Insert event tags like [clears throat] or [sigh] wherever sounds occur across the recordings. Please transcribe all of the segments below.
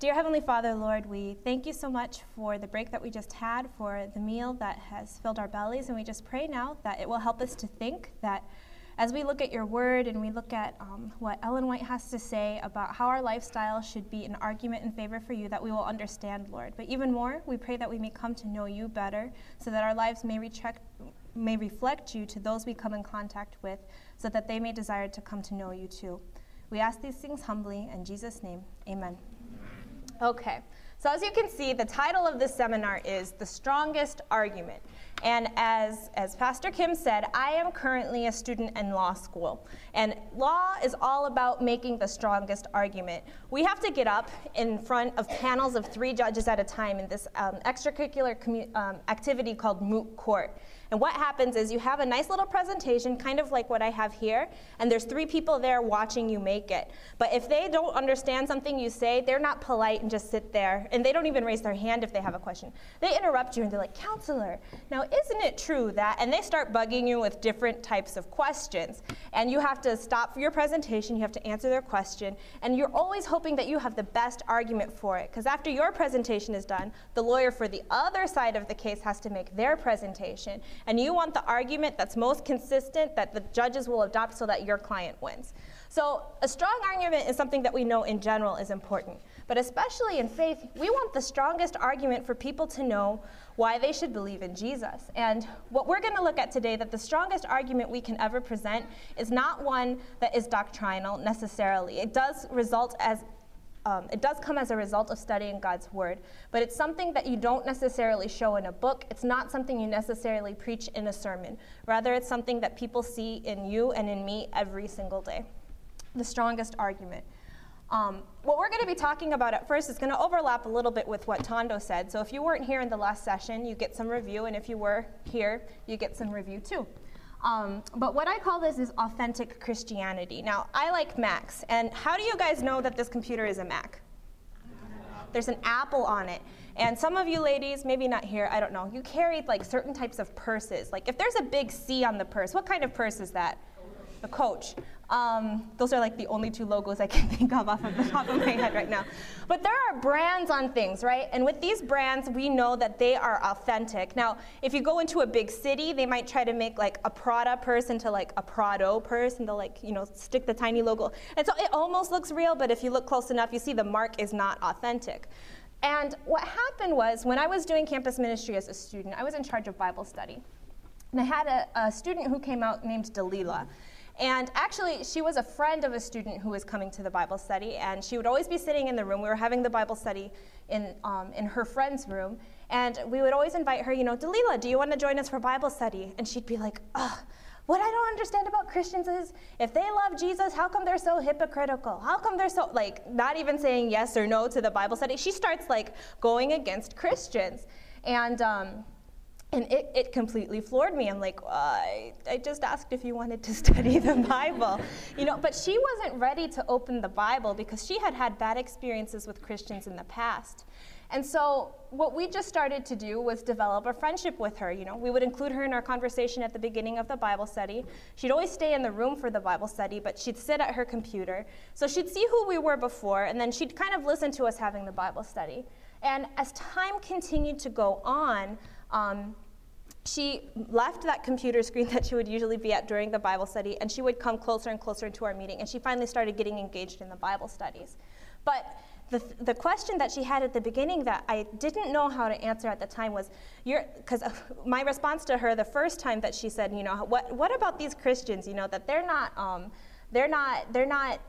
Dear Heavenly Father, Lord, we thank you so much for the break that we just had, for the meal that has filled our bellies, and we just pray now that it will help us to think that as we look at your word and we look at um, what Ellen White has to say about how our lifestyle should be an argument in favor for you, that we will understand, Lord. But even more, we pray that we may come to know you better so that our lives may, recheck, may reflect you to those we come in contact with, so that they may desire to come to know you too. We ask these things humbly in Jesus' name. Amen. Okay. So, as you can see, the title of this seminar is The Strongest Argument. And as, as Pastor Kim said, I am currently a student in law school. And law is all about making the strongest argument. We have to get up in front of panels of three judges at a time in this um, extracurricular commu- um, activity called moot court. And what happens is you have a nice little presentation, kind of like what I have here, and there's three people there watching you make it. But if they don't understand something you say, they're not polite and just sit there, and they don't even raise their hand if they have a question. They interrupt you and they're like, Counselor, now isn't it true that? And they start bugging you with different types of questions. And you have to stop for your presentation, you have to answer their question, and you're always hoping that you have the best argument for it. Because after your presentation is done, the lawyer for the other side of the case has to make their presentation and you want the argument that's most consistent that the judges will adopt so that your client wins. So, a strong argument is something that we know in general is important. But especially in faith, we want the strongest argument for people to know why they should believe in Jesus. And what we're going to look at today that the strongest argument we can ever present is not one that is doctrinal necessarily. It does result as um, it does come as a result of studying God's Word, but it's something that you don't necessarily show in a book. It's not something you necessarily preach in a sermon. Rather, it's something that people see in you and in me every single day. The strongest argument. Um, what we're going to be talking about at first is going to overlap a little bit with what Tondo said. So if you weren't here in the last session, you get some review, and if you were here, you get some review too. Um, but what I call this is authentic Christianity. Now, I like Macs, and how do you guys know that this computer is a Mac? There's an Apple on it. And some of you ladies, maybe not here, I don't know, you carry like certain types of purses. Like if there's a big C on the purse, what kind of purse is that? A coach. Um, those are like the only two logos I can [laughs] think of off of the top of my head right now. But there are brands on things, right? And with these brands, we know that they are authentic. Now, if you go into a big city, they might try to make like a Prada purse into like a Prado purse, and they'll like, you know, stick the tiny logo. And so it almost looks real, but if you look close enough, you see the mark is not authentic. And what happened was when I was doing campus ministry as a student, I was in charge of Bible study. And I had a, a student who came out named Dalila. And actually, she was a friend of a student who was coming to the Bible study, and she would always be sitting in the room. We were having the Bible study in, um, in her friend's room, and we would always invite her, you know, Dalila, do you want to join us for Bible study? And she'd be like, ugh. What I don't understand about Christians is if they love Jesus, how come they're so hypocritical? How come they're so, like, not even saying yes or no to the Bible study? She starts, like, going against Christians. And, um, and it, it completely floored me. I'm like, well, I, I just asked if you wanted to [laughs] study the Bible. You know, but she wasn't ready to open the Bible because she had had bad experiences with Christians in the past. And so what we just started to do was develop a friendship with her. You know, we would include her in our conversation at the beginning of the Bible study. She'd always stay in the room for the Bible study, but she'd sit at her computer. So she'd see who we were before, and then she'd kind of listen to us having the Bible study. And as time continued to go on, um, she left that computer screen that she would usually be at during the Bible study, and she would come closer and closer into our meeting, and she finally started getting engaged in the Bible studies. But the, the question that she had at the beginning that I didn't know how to answer at the time was, because [laughs] my response to her the first time that she said, you know, what, what about these Christians, you know, that they're not, um, they're not, they're not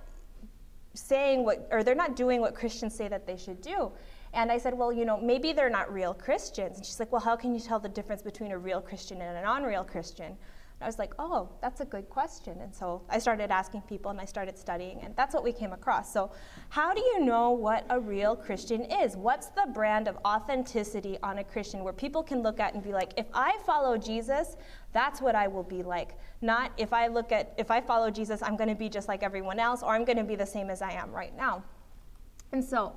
saying what, or they're not doing what Christians say that they should do. And I said, well, you know, maybe they're not real Christians. And she's like, well, how can you tell the difference between a real Christian and a non real Christian? And I was like, oh, that's a good question. And so I started asking people and I started studying, and that's what we came across. So, how do you know what a real Christian is? What's the brand of authenticity on a Christian where people can look at and be like, if I follow Jesus, that's what I will be like. Not if I look at, if I follow Jesus, I'm going to be just like everyone else, or I'm going to be the same as I am right now. And so,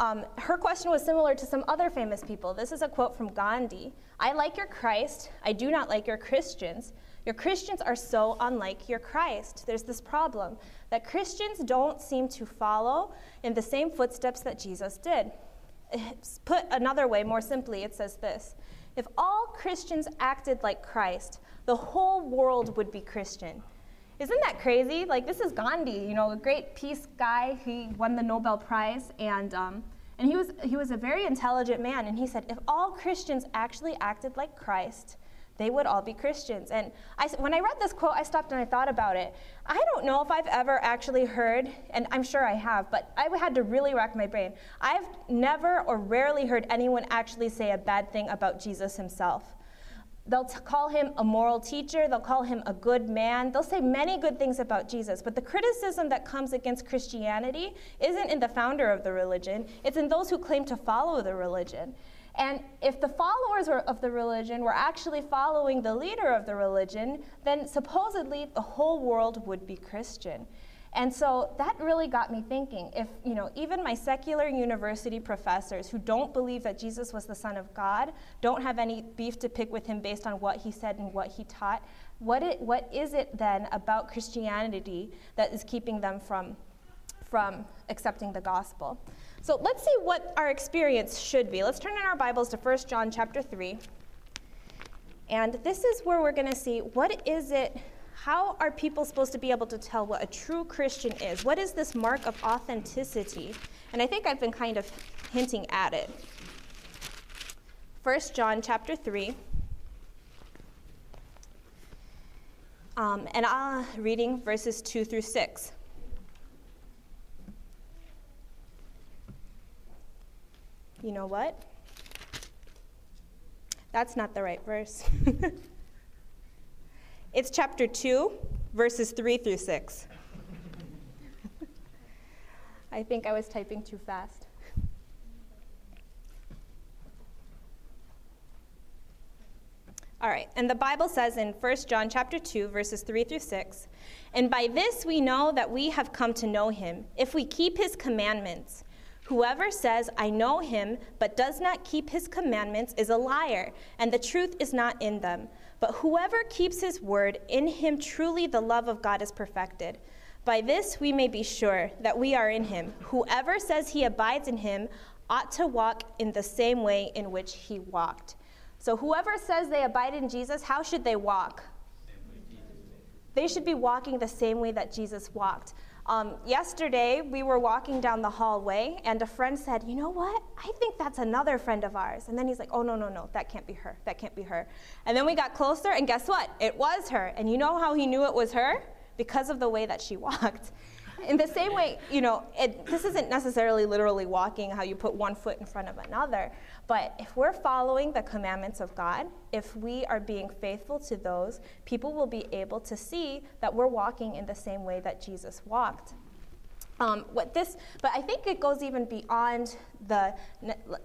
um, her question was similar to some other famous people. This is a quote from Gandhi I like your Christ, I do not like your Christians. Your Christians are so unlike your Christ. There's this problem that Christians don't seem to follow in the same footsteps that Jesus did. It's [sighs] put another way, more simply, it says this If all Christians acted like Christ, the whole world would be Christian. Isn't that crazy? Like, this is Gandhi, you know, a great peace guy. He won the Nobel Prize, and, um, and he, was, he was a very intelligent man. And he said, if all Christians actually acted like Christ, they would all be Christians. And I, when I read this quote, I stopped and I thought about it. I don't know if I've ever actually heard, and I'm sure I have, but I had to really rack my brain. I've never or rarely heard anyone actually say a bad thing about Jesus himself. They'll t- call him a moral teacher, they'll call him a good man, they'll say many good things about Jesus. But the criticism that comes against Christianity isn't in the founder of the religion, it's in those who claim to follow the religion. And if the followers of the religion were actually following the leader of the religion, then supposedly the whole world would be Christian. And so that really got me thinking if, you know, even my secular university professors who don't believe that Jesus was the Son of God, don't have any beef to pick with him based on what he said and what he taught, what, it, what is it then about Christianity that is keeping them from, from accepting the gospel? So let's see what our experience should be. Let's turn in our Bibles to 1 John chapter 3. And this is where we're going to see what is it, how are people supposed to be able to tell what a true Christian is? What is this mark of authenticity? And I think I've been kind of hinting at it. 1 John chapter 3. Um, and I'm reading verses 2 through 6. You know what? That's not the right verse. [laughs] it's chapter 2, verses 3 through 6. [laughs] I think I was typing too fast. All right, and the Bible says in 1 John chapter 2 verses 3 through 6, "And by this we know that we have come to know him, if we keep his commandments. Whoever says, I know him, but does not keep his commandments is a liar, and the truth is not in them. But whoever keeps his word, in him truly the love of God is perfected. By this we may be sure that we are in him. Whoever says he abides in him ought to walk in the same way in which he walked. So, whoever says they abide in Jesus, how should they walk? They should be walking the same way that Jesus walked. Um, yesterday, we were walking down the hallway, and a friend said, You know what? I think that's another friend of ours. And then he's like, Oh, no, no, no, that can't be her. That can't be her. And then we got closer, and guess what? It was her. And you know how he knew it was her? Because of the way that she [laughs] walked. In the same way, you know, it, this isn't necessarily literally walking how you put one foot in front of another, but if we're following the commandments of God, if we are being faithful to those, people will be able to see that we're walking in the same way that Jesus walked. Um, what this, but I think it goes even beyond the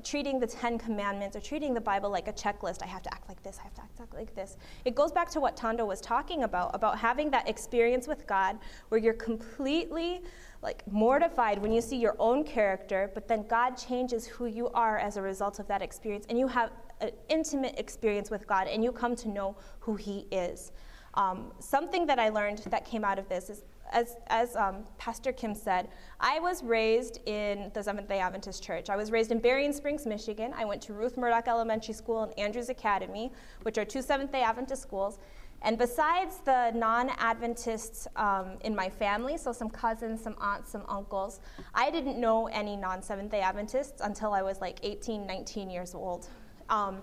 treating the Ten Commandments or treating the Bible like a checklist. I have to act like this. I have to act like this. It goes back to what Tondo was talking about about having that experience with God where you're completely like mortified when you see your own character, but then God changes who you are as a result of that experience, and you have an intimate experience with God, and you come to know who He is. Um, something that I learned that came out of this is as, as um, Pastor Kim said, I was raised in the Seventh day Adventist Church. I was raised in Berrien Springs, Michigan. I went to Ruth Murdoch Elementary School and Andrews Academy, which are two Seventh day Adventist schools. And besides the non Adventists um, in my family, so some cousins, some aunts, some uncles, I didn't know any non Seventh day Adventists until I was like 18, 19 years old. Um,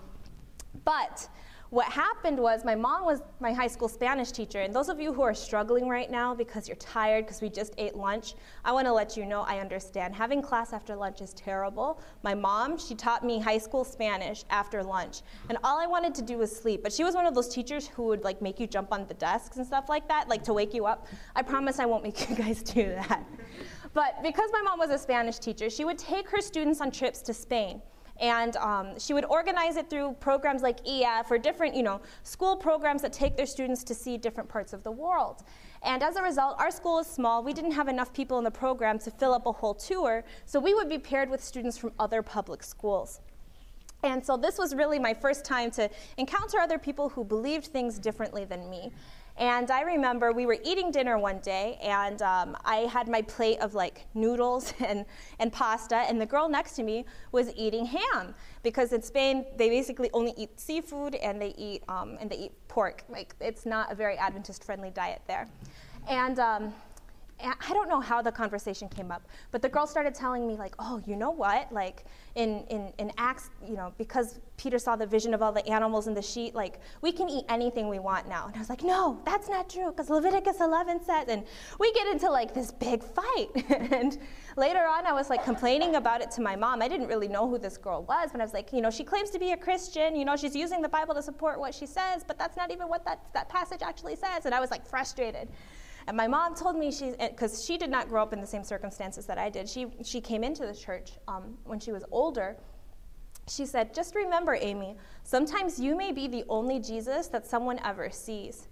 but what happened was my mom was my high school Spanish teacher, and those of you who are struggling right now because you're tired because we just ate lunch, I want to let you know I understand. Having class after lunch is terrible. My mom, she taught me high school Spanish after lunch, and all I wanted to do was sleep. But she was one of those teachers who would like make you jump on the desks and stuff like that, like to wake you up. I promise I won't make you [laughs] guys do that. But because my mom was a Spanish teacher, she would take her students on trips to Spain. And um, she would organize it through programs like EF or different, you know, school programs that take their students to see different parts of the world. And as a result, our school is small. We didn't have enough people in the program to fill up a whole tour, so we would be paired with students from other public schools. And so this was really my first time to encounter other people who believed things differently than me. And I remember we were eating dinner one day, and um, I had my plate of like noodles [laughs] and, and pasta, and the girl next to me was eating ham because in Spain they basically only eat seafood and they eat um, and they eat pork. Like it's not a very Adventist-friendly diet there. And um, I don't know how the conversation came up, but the girl started telling me like, "Oh, you know what? Like in, in, in Acts, you know, because Peter saw the vision of all the animals in the sheet, like we can eat anything we want now." And I was like, "No, that's not true, because Leviticus 11 says." And we get into like this big fight. [laughs] and later on, I was like complaining about it to my mom. I didn't really know who this girl was, but I was like, you know, she claims to be a Christian. You know, she's using the Bible to support what she says, but that's not even what that that passage actually says. And I was like frustrated. And my mom told me she, because she did not grow up in the same circumstances that I did. She she came into the church um, when she was older. She said, "Just remember, Amy. Sometimes you may be the only Jesus that someone ever sees."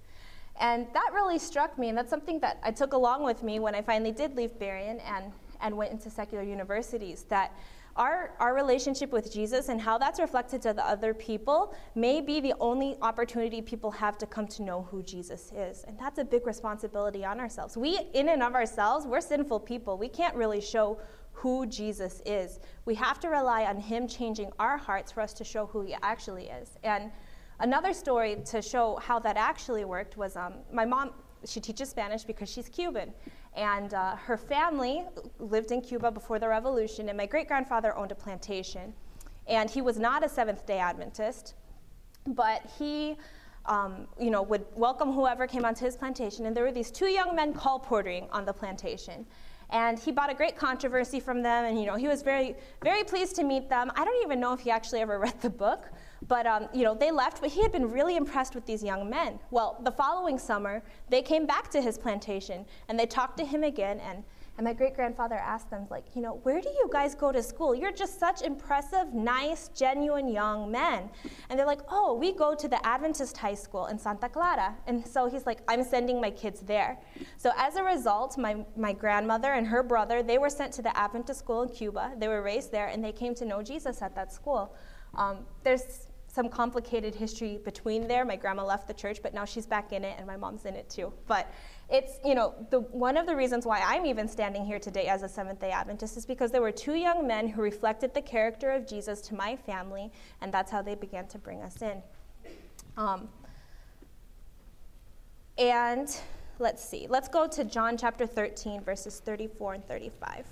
And that really struck me, and that's something that I took along with me when I finally did leave Berrien and, and went into secular universities. That our, our relationship with Jesus and how that's reflected to the other people may be the only opportunity people have to come to know who Jesus is. And that's a big responsibility on ourselves. We, in and of ourselves, we're sinful people. We can't really show who Jesus is. We have to rely on Him changing our hearts for us to show who He actually is. And another story to show how that actually worked was um, my mom, she teaches Spanish because she's Cuban. And uh, her family lived in Cuba before the revolution, and my great grandfather owned a plantation. And he was not a Seventh day Adventist, but he um, you know, would welcome whoever came onto his plantation. And there were these two young men colporteuring on the plantation. And he bought a great controversy from them, and you know, he was very, very pleased to meet them. I don't even know if he actually ever read the book, but um, you know, they left, but he had been really impressed with these young men. Well, the following summer, they came back to his plantation and they talked to him again. And, and my great grandfather asked them, like, you know, where do you guys go to school? You're just such impressive, nice, genuine young men. And they're like, oh, we go to the Adventist high school in Santa Clara. And so he's like, I'm sending my kids there. So as a result, my, my grandmother and her brother, they were sent to the Adventist school in Cuba. They were raised there and they came to know Jesus at that school. Um, there's some complicated history between there. My grandma left the church, but now she's back in it, and my mom's in it too. But it's, you know, the, one of the reasons why I'm even standing here today as a Seventh day Adventist is because there were two young men who reflected the character of Jesus to my family, and that's how they began to bring us in. Um, and let's see, let's go to John chapter 13, verses 34 and 35.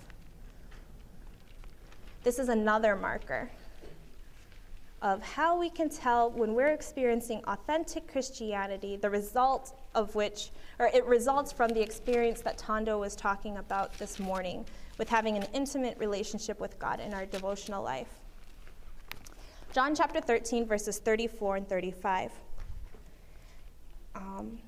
This is another marker of how we can tell when we're experiencing authentic Christianity, the result of which, or it results from the experience that Tondo was talking about this morning with having an intimate relationship with God in our devotional life. John chapter 13, verses 34 and 35. Um,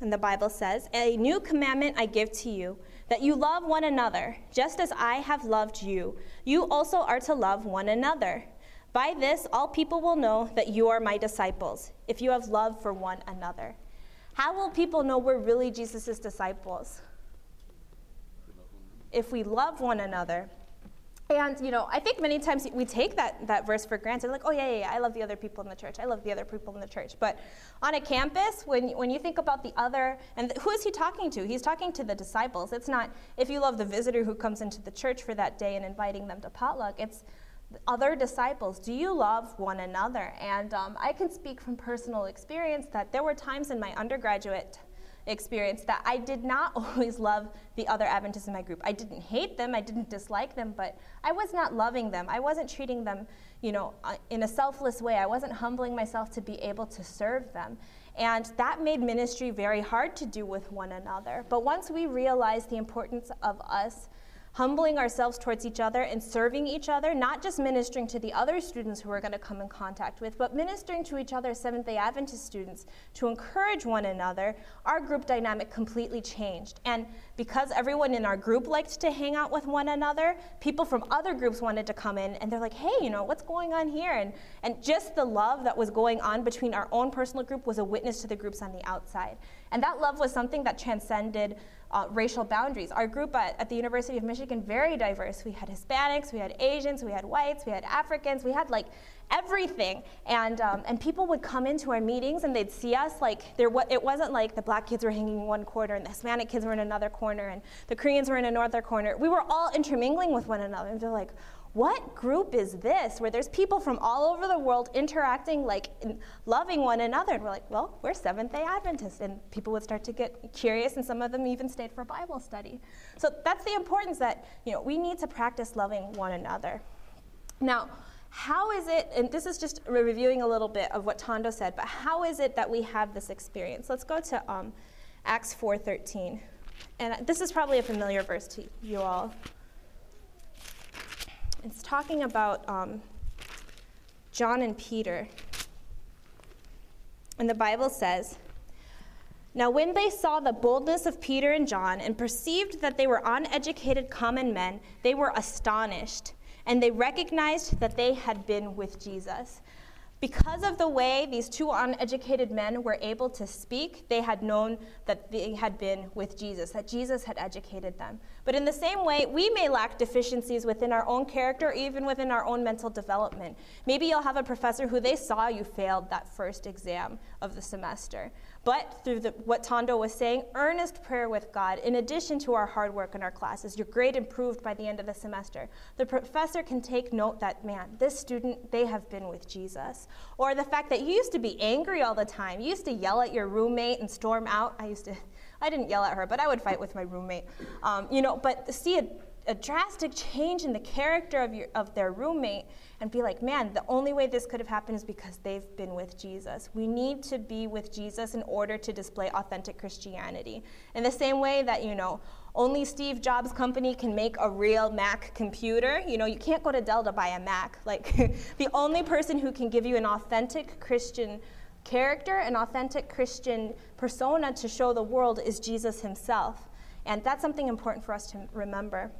and the Bible says, A new commandment I give to you, that you love one another, just as I have loved you. You also are to love one another. By this, all people will know that you are my disciples, if you have love for one another. How will people know we're really Jesus' disciples? If we love one another. And, you know, I think many times we take that, that verse for granted, like, oh, yeah, yeah, yeah, I love the other people in the church. I love the other people in the church. But on a campus, when, when you think about the other, and who is he talking to? He's talking to the disciples. It's not if you love the visitor who comes into the church for that day and inviting them to potluck. It's other disciples, do you love one another? And um, I can speak from personal experience that there were times in my undergraduate experience that I did not [laughs] always love the other Adventists in my group. I didn't hate them, I didn't dislike them, but I was not loving them. I wasn't treating them, you know, uh, in a selfless way. I wasn't humbling myself to be able to serve them. And that made ministry very hard to do with one another. But once we realized the importance of us humbling ourselves towards each other and serving each other, not just ministering to the other students who we're going to come in contact with, but ministering to each other, Seventh day Adventist students, to encourage one another, our group dynamic completely changed. And because everyone in our group liked to hang out with one another, people from other groups wanted to come in and they're like, hey, you know, what's going on here? And, and just the love that was going on between our own personal group was a witness to the groups on the outside. And that love was something that transcended uh, racial boundaries. Our group at, at the University of Michigan, very diverse. We had Hispanics, we had Asians, we had whites, we had Africans, we had like everything. And, um, and people would come into our meetings and they'd see us like there wa- it wasn't like the black kids were hanging in one corner and the Hispanic kids were in another corner and the Koreans were in another corner. We were all intermingling with one another. And they're like, what group is this where there's people from all over the world interacting like loving one another? And we're like well we're seventh day adventists. And people would start to get curious and some of them even stayed for bible study. So that's the importance that you know we need to practice loving one another. Now how is it and this is just reviewing a little bit of what tondo said but how is it that we have this experience? Let's go to um, acts 4.13 and this is probably a familiar verse to you all it's talking about um, John and Peter. And the Bible says, Now when they saw the boldness of Peter and John and perceived that they were uneducated common men, they were astonished, and they recognized that they had been with Jesus. Because of the way these two uneducated men were able to speak, they had known that they had been with Jesus, that Jesus had educated them. But in the same way, we may lack deficiencies within our own character, even within our own mental development. Maybe you'll have a professor who they saw you failed that first exam of the semester. But through the, what Tondo was saying, earnest prayer with God, in addition to our hard work in our classes, your grade improved by the end of the semester. The professor can take note that, man, this student, they have been with Jesus. Or the fact that you used to be angry all the time. You used to yell at your roommate and storm out. I used to, [laughs] I didn't yell at her, but I would fight with my roommate. Um, you know, but see a, a drastic change in the character of, your, of their roommate and be like, man, the only way this could have happened is because they've been with Jesus. We need to be with Jesus in order to display authentic Christianity. In the same way that, you know, only Steve Jobs' company can make a real Mac computer. You know, you can't go to Dell to buy a Mac. [laughs] Like, the only person who can give you an authentic Christian character, an authentic Christian persona to show the world is Jesus himself. And that's something important for us to remember.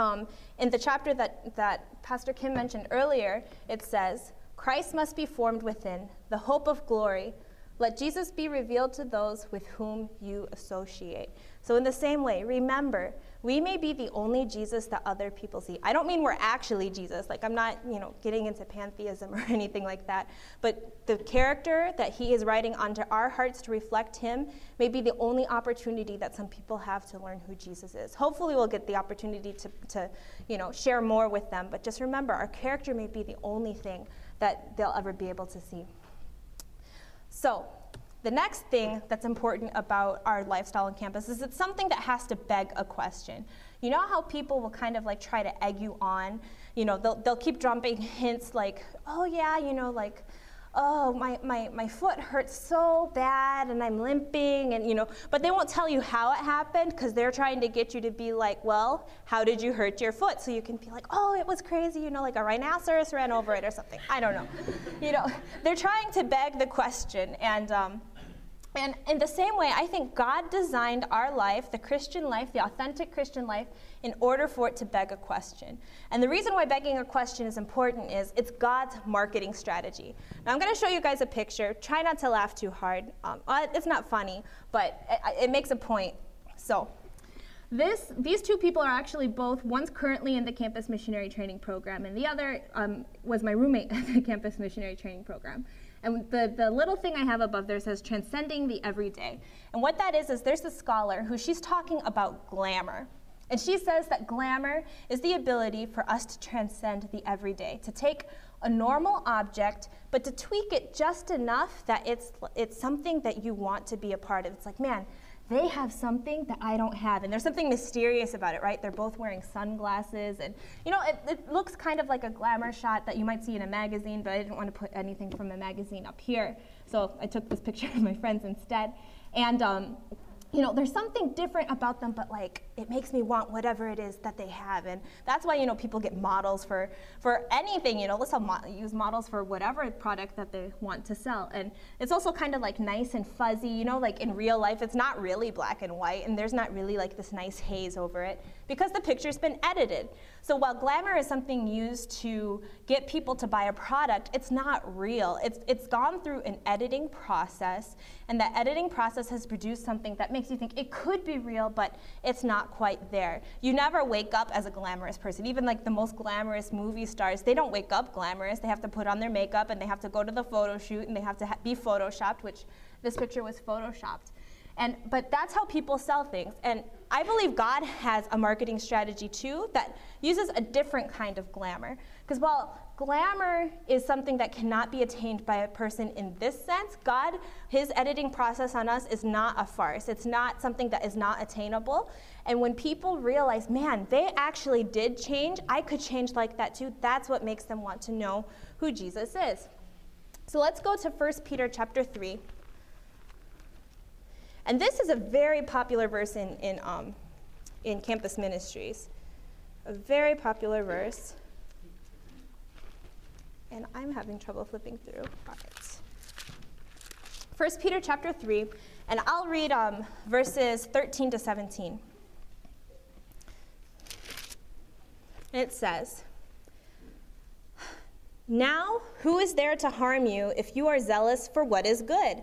Um, in the chapter that, that Pastor Kim mentioned earlier, it says, Christ must be formed within, the hope of glory. Let Jesus be revealed to those with whom you associate. So, in the same way, remember, we may be the only Jesus that other people see. I don't mean we're actually Jesus, like I'm not, you know, getting into pantheism [laughs] or anything like that, but the character that he is writing onto our hearts to reflect him may be the only opportunity that some people have to learn who Jesus is. Hopefully we'll get the opportunity to, to you know, share more with them, but just remember, our character may be the only thing that they'll ever be able to see. So, the next thing that's important about our lifestyle on campus is it's something that has to beg a question. You know how people will kind of like try to egg you on? You know, they'll, they'll keep dropping [laughs] hints like, oh yeah, you know, like, oh, my, my, my foot hurts so bad and I'm limping, and you know, but they won't tell you how it happened because they're trying to get you to be like, well, how did you hurt your foot? So you can be like, oh, it was crazy, you know, like a rhinoceros ran over it or something. I don't know. you know, they're trying to beg the question, and um, and in the same way, I think God designed our life, the Christian life, the authentic Christian life, in order for it to beg a question. And the reason why begging a question is important is it's God's marketing strategy. Now, I'm going to show you guys a picture. Try not to laugh too hard. Um, uh, it's not funny, but it, it makes a point. So, this, these two people are actually both, one's currently in the campus missionary training program, and the other um, was my roommate [laughs] at the campus missionary training program. And the, the little thing I have above there says transcending the everyday. And what that is, is there's a scholar who she's talking about glamour. And she says that glamour is the ability for us to transcend the everyday, to take a normal object, but to tweak it just enough that it's, it's something that you want to be a part of. It's like, man, they have something that I don't have. And there's something mysterious about it, right? They're both wearing sunglasses. And, you know, it, it, looks kind of like a glamour shot that you might see in a magazine, but I didn't want to put anything from a magazine up here. So I took this picture of my friends instead. And um, you know, there's something different about them, but like it makes me want whatever it is that they have, and that's why you know people get models for for anything. You know, let's mo- use models for whatever product that they want to sell, and it's also kind of like nice and fuzzy. You know, like in real life, it's not really black and white, and there's not really like this nice haze over it because the picture's been edited. So while glamour is something used to get people to buy a product, it's not real. It's it's gone through an editing process, and that editing process has produced something that makes you think it could be real, but it's not quite there. You never wake up as a glamorous person. Even like the most glamorous movie stars, they don't wake up glamorous. They have to put on their makeup and they have to go to the photo shoot and they have to ha- be photoshopped, which this picture was photoshopped. And, but that's how people sell things. And I believe God has a marketing strategy too that uses a different kind of glamour. Because while glamour is something that cannot be attained by a person in this sense, God, his editing process on us is not a farce. It's not something that is not attainable. And when people realize, man, they actually did change, I could change like that too, that's what makes them want to know who Jesus is. So let's go to 1 Peter chapter 3. And this is a very popular verse in, in, um, in campus ministries. A very popular verse. And I'm having trouble flipping through. All right. 1 Peter chapter 3, and I'll read um, verses 13 to 17. it says, Now, who is there to harm you if you are zealous for what is good?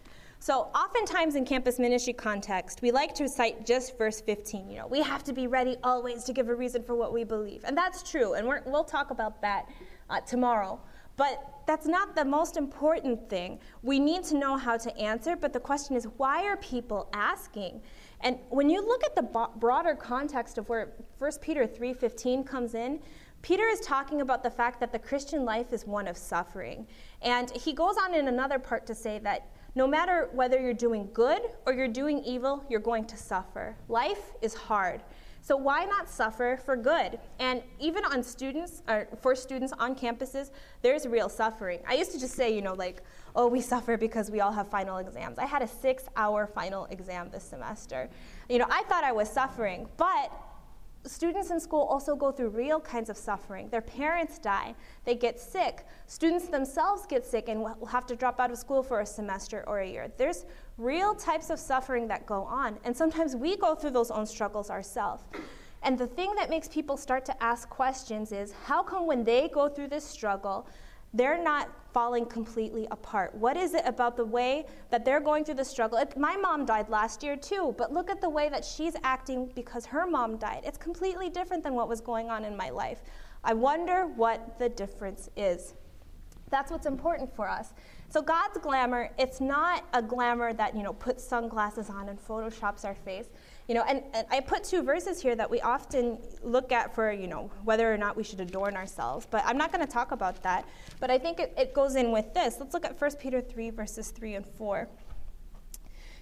So, oftentimes in campus ministry context, we like to cite just verse 15. You know, we have to be ready always to give a reason for what we believe. And that's true, and we will talk about that uh, tomorrow. But that's not the most important thing. We need to know how to answer, but the question is why are people asking? And when you look at the broader context of where 1 Peter 3:15 comes in, Peter is talking about the fact that the Christian life is one of suffering. And he goes on in another part to say that no matter whether you're doing good or you're doing evil, you're going to suffer. Life is hard. So why not suffer for good? And even on students, or for students on campuses, there's real suffering. I used to just say, you know, like, oh, we suffer because we all have final exams. I had a six hour final exam this semester. You know, I thought I was suffering, but students in school also go through real kinds of suffering. Their parents die, they get sick, students themselves get sick and will have to drop out of school for a semester or a year. There's real types of suffering that go on, and sometimes we go through those own struggles ourselves. And the thing that makes people start to ask questions is how come when they go through this struggle, they're not falling completely apart. What is it about the way that they're going through the struggle? It, my mom died last year too, but look at the way that she's acting because her mom died. It's completely different than what was going on in my life. I wonder what the difference is. That's what's important for us. So God's glamour, it's not a glamour that, you know, puts sunglasses on and photoshops our face. You know, and, and, I put two verses here that we often look at for, you know, whether or not we should adorn ourselves. But I'm not going to talk about that. But I think it, it goes in with this. Let's look at 1 Peter 3, verses 3 and 4.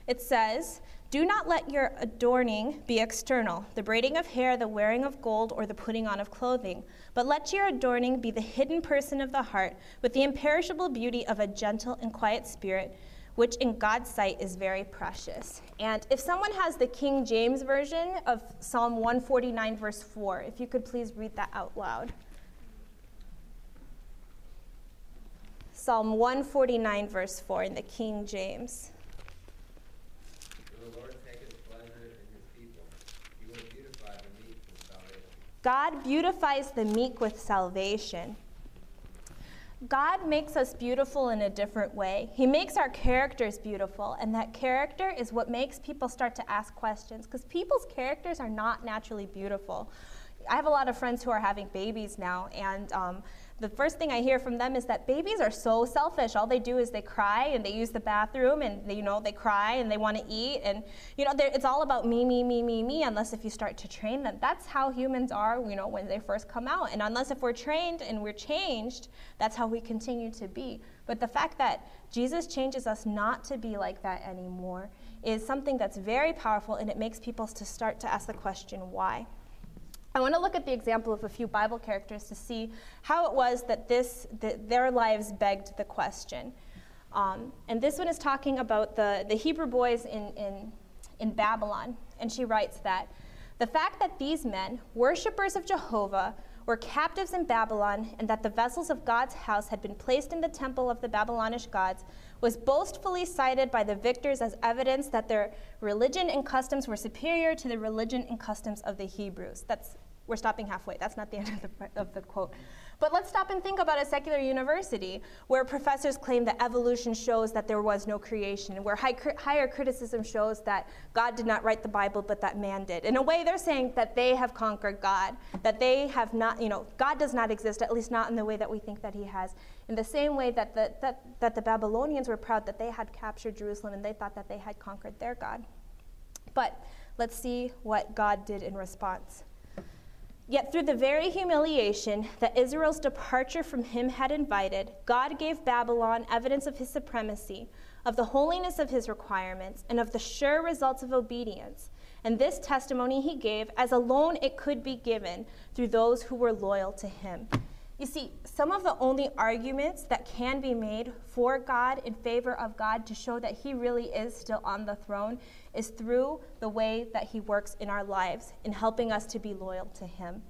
It says, Do not let your adorning be external, the braiding of hair, the wearing of gold, or the putting on of clothing, but let your adorning be the hidden person of the heart, with the imperishable beauty of a gentle and quiet spirit which in God's sight is very precious. And if someone has the King James Version of Psalm 149, verse 4, if you could please read that out loud. Psalm 149, verse 4 in the King James. God beautifies the meek with salvation. God makes us beautiful in a different way. He makes our characters beautiful, and that character is what makes people start to ask questions because people's characters are not naturally beautiful. I have a lot of friends who are having babies now, and um, the first thing I hear from them is that babies are so selfish. All they do is they cry and they use the bathroom and they, you know they cry and they want to eat and you know it's all about me, me, me, me, me. Unless if you start to train them, that's how humans are. You know when they first come out, and unless if we're trained and we're changed, that's how we continue to be. But the fact that Jesus changes us not to be like that anymore is something that's very powerful, and it makes people to start to ask the question why. I want to look at the example of a few Bible characters to see how it was that, this, that their lives begged the question. Um, and this one is talking about the, the Hebrew boys in, in, in Babylon. and she writes that the fact that these men, worshippers of Jehovah, were captives in Babylon, and that the vessels of God's house had been placed in the temple of the Babylonish gods, was boastfully cited by the victors as evidence that their religion and customs were superior to the religion and customs of the Hebrews. That's we're stopping halfway. That's not the end of the, [laughs] of the quote. But let's stop and think about a secular university where professors claim that evolution shows that there was no creation, where high, higher criticism shows that God did not write the Bible, but that man did. In a way, they're saying that they have conquered God, that they have not, you know, God does not exist, at least not in the way that we think that he has. In the same way that the, that, that the Babylonians were proud that they had captured Jerusalem and they thought that they had conquered their God. But let's see what God did in response. Yet through the very humiliation that Israel's departure from him had invited, God gave Babylon evidence of his supremacy, of the holiness of his requirements, and of the sure results of obedience. And this testimony he gave, as alone it could be given through those who were loyal to him. You see, some of the only arguments that can be made for God in favor of God to show that He really is still on the throne is through the way that He works in our lives in helping us to be loyal to Him.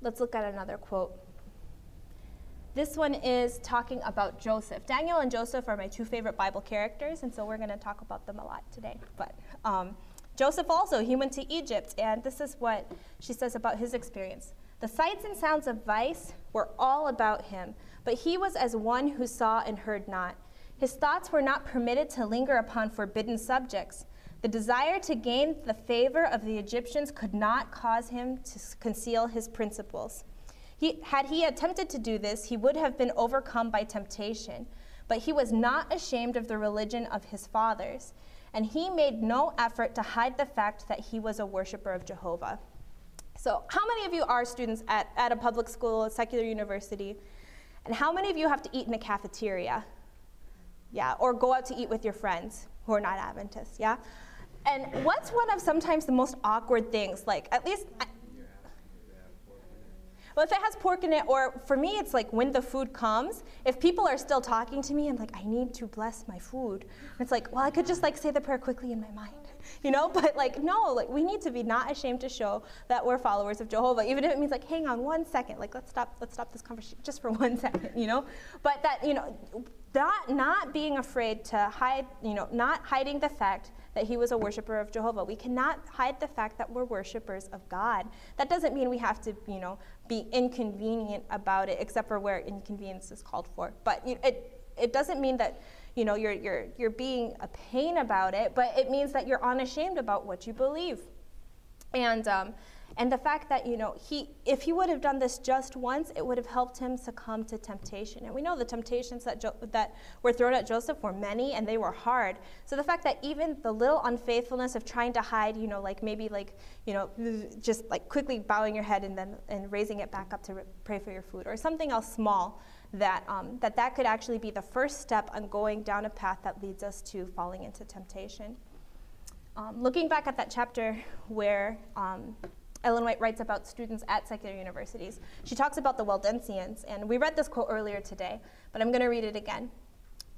Let's look at another quote. This one is talking about Joseph. Daniel and Joseph are my two favorite Bible characters, and so we're going to talk about them a lot today. But um, Joseph also, he went to Egypt, and this is what she says about his experience. The sights and sounds of vice were all about him, but he was as one who saw and heard not. His thoughts were not permitted to linger upon forbidden subjects. The desire to gain the favor of the Egyptians could not cause him to conceal his principles. He, had he attempted to do this, he would have been overcome by temptation. But he was not ashamed of the religion of his fathers, and he made no effort to hide the fact that he was a worshiper of Jehovah. So, how many of you are students at, at a public school, a secular university? And how many of you have to eat in a cafeteria? Yeah, or go out to eat with your friends who are not Adventists, yeah? And what's one of sometimes the most awkward things? Like, at least. I, well, if it has pork in it, or for me, it's like when the food comes, if people are still talking to me, I'm like, I need to bless my food. It's like, well, I could just like say the prayer quickly in my mind. [laughs] you know [laughs] but like no like we need to be not ashamed to show that we're followers of jehovah even if it means like hang on one second like let's stop let's stop this conversation just for [laughs] one second you know but that you know not being afraid to hide you know not hiding the fact that he was a worshiper of jehovah. We cannot hide the fact that we're worshipers of god. That doesn't mean we have to you know be inconvenient about it except for where inconvenience is called for. But you it it doesn't mean that you know, you're, you're, you're being a pain about it, but it means that you're unashamed about what you believe. And, um, and the fact that, you know, he, if he would have done this just once, it would have helped him succumb to temptation. And we know the temptations that, jo- that were thrown at Joseph were many and they were hard. So the fact that even the little unfaithfulness of trying to hide, you know, like maybe like, you know, just like quickly bowing your head and then and raising it back up to re- pray for your food or something else small, that, um, that that could actually be the first step on going down a path that leads us to falling into temptation. Um, looking back at that chapter where um, Ellen White writes about students at secular universities, she talks about the Waldensians, and we read this quote earlier today, but I'm going to read it again.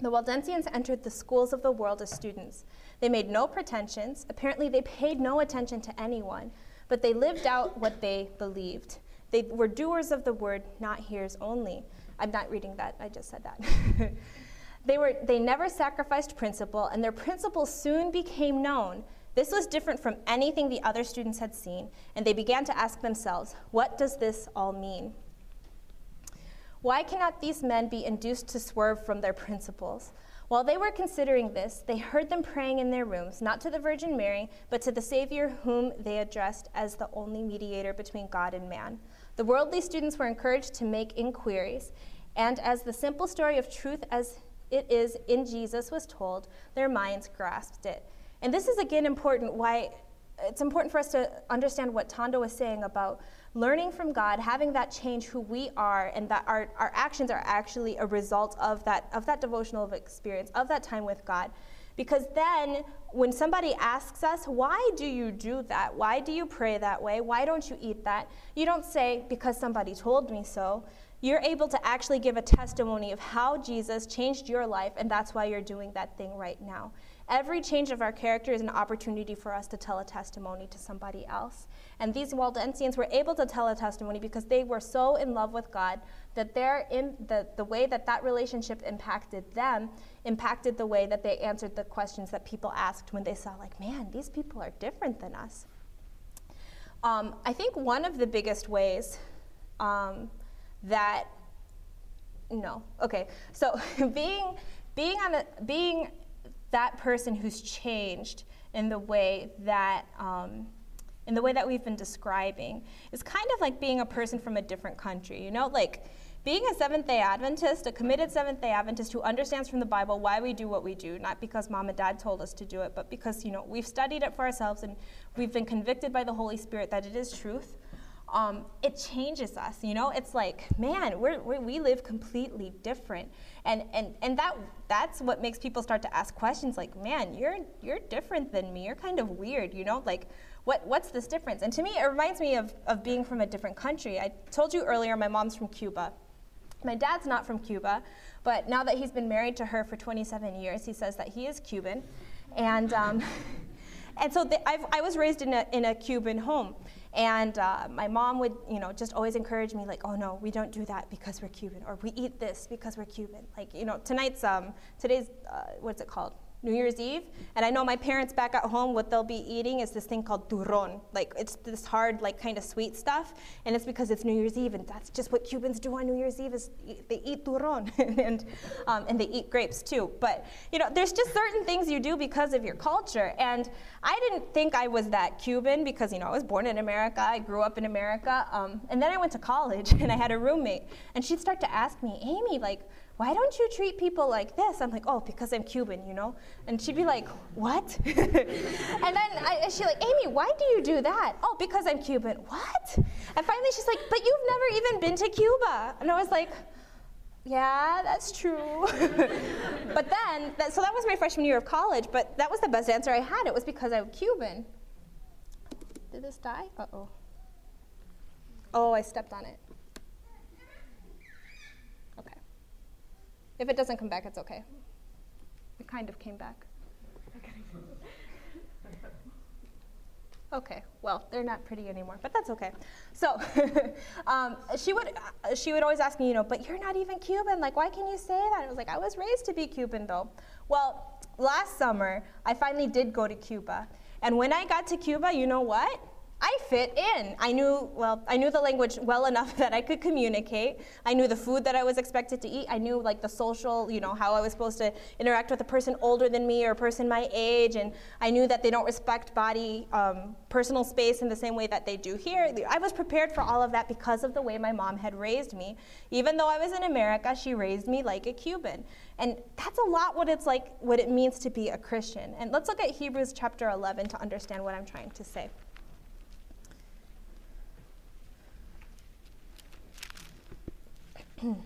The Waldensians entered the schools of the world as students. They made no pretensions. Apparently, they paid no attention to anyone, but they lived out what they believed. They were doers of the word, not hearers only. I'm not reading that, I just said that. [laughs] they, were, they never sacrificed principle, and their principles soon became known. This was different from anything the other students had seen, and they began to ask themselves, what does this all mean? Why cannot these men be induced to swerve from their principles? While they were considering this, they heard them praying in their rooms, not to the Virgin Mary, but to the Savior whom they addressed as the only mediator between God and man. The worldly students were encouraged to make inquiries, and as the simple story of truth as it is in Jesus was told, their minds grasped it. And this is again important why it's important for us to understand what Tondo was saying about learning from God, having that change who we are, and that our, our actions are actually a result of that, of that devotional experience, of that time with God. Because then, when somebody asks us, why do you do that? Why do you pray that way? Why don't you eat that? You don't say, because somebody told me so. You're able to actually give a testimony of how Jesus changed your life, and that's why you're doing that thing right now. Every change of our character is an opportunity for us to tell a testimony to somebody else. And these Waldensians were able to tell a testimony because they were so in love with God that their in, the, the way that that relationship impacted them impacted the way that they answered the questions that people asked when they saw, like, man, these people are different than us. Um, I think one of the biggest ways um, that no okay so [laughs] being being on a being that person who's changed in the way that um, in the way that we've been describing is kind of like being a person from a different country you know like being a Seventh day Adventist, a committed Seventh day Adventist who understands from the Bible why we do what we do, not because mom and dad told us to do it, but because, you know, we've studied it for ourselves and we've been convicted by the Holy Spirit that it is truth. Um, it changes us, you know. It's like, man, we're, we're, we live completely different, and and and that that's what makes people start to ask questions like, man, you're you're different than me. You're kind of weird, you know. Like, what what's this difference? And to me, it reminds me of of being from a different country. I told you earlier, my mom's from Cuba, my dad's not from Cuba, but now that he's been married to her for 27 years, he says that he is Cuban. And, um, [laughs] and so the, i was raised in a, in a Cuban home. And uh, my mom would, you know, just always encourage me, like, oh no, we don't do that because we're Cuban, or we eat this because we're Cuban. Like, you know, tonight's, um, today's, uh, what's it called? New Year's Eve, and I know my parents back at home, what they'll be eating is this thing called turron. Like it's this hard, like kind of sweet stuff, and it's because it's New Year's Eve, and that's just what Cubans do on New Year's Eve is they eat turron, [laughs] and um, and they eat grapes too. But you know, there's just certain things you do because of your culture, and I didn't think I was that Cuban because you know I was born in America, I grew up in America, um, and then I went to college, [laughs] and I had a roommate, and she'd start to ask me, Amy, like why don't you treat people like this? I'm like, oh, because I'm Cuban, you know? And she'd be like, what? [laughs] and then I, she's like, Amy, why do you do that? Oh, because I'm Cuban. What? And finally she's like, but you've never even been to Cuba. And I was like, yeah, that's true. [laughs] but then, that, so that was my freshman year of college, but that was the best answer I had. It was because I'm Cuban. Did this die? Uh oh. Oh, I stepped on it. If it doesn't come back, it's okay. It kind of came back. Okay, well, they're not pretty anymore, but that's okay. So [laughs] um, she would uh, she would always ask me, you know, but you're not even Cuban. Like, why can you say that? I was like, I was raised to be Cuban, though. Well, last summer I finally did go to Cuba, and when I got to Cuba, you know what? I fit in. I knew, well, I knew the language well enough [laughs] that I could communicate. I knew the food that I was expected to eat. I knew like the social, you know, how I was supposed to interact with a person older than me or a person my age. And I knew that they don't respect body, um, personal space in the same way that they do here. I was prepared for all of that because of the way my mom had raised me. Even though I was in America, she raised me like a Cuban. And that's a lot what it's like, what it means to be a Christian. And let's look at Hebrews chapter 11 to understand what I'm trying to say. [clears throat]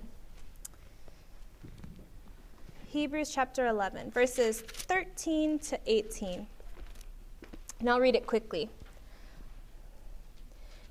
Hebrews chapter 11, verses 13 to 18. And I'll read it quickly.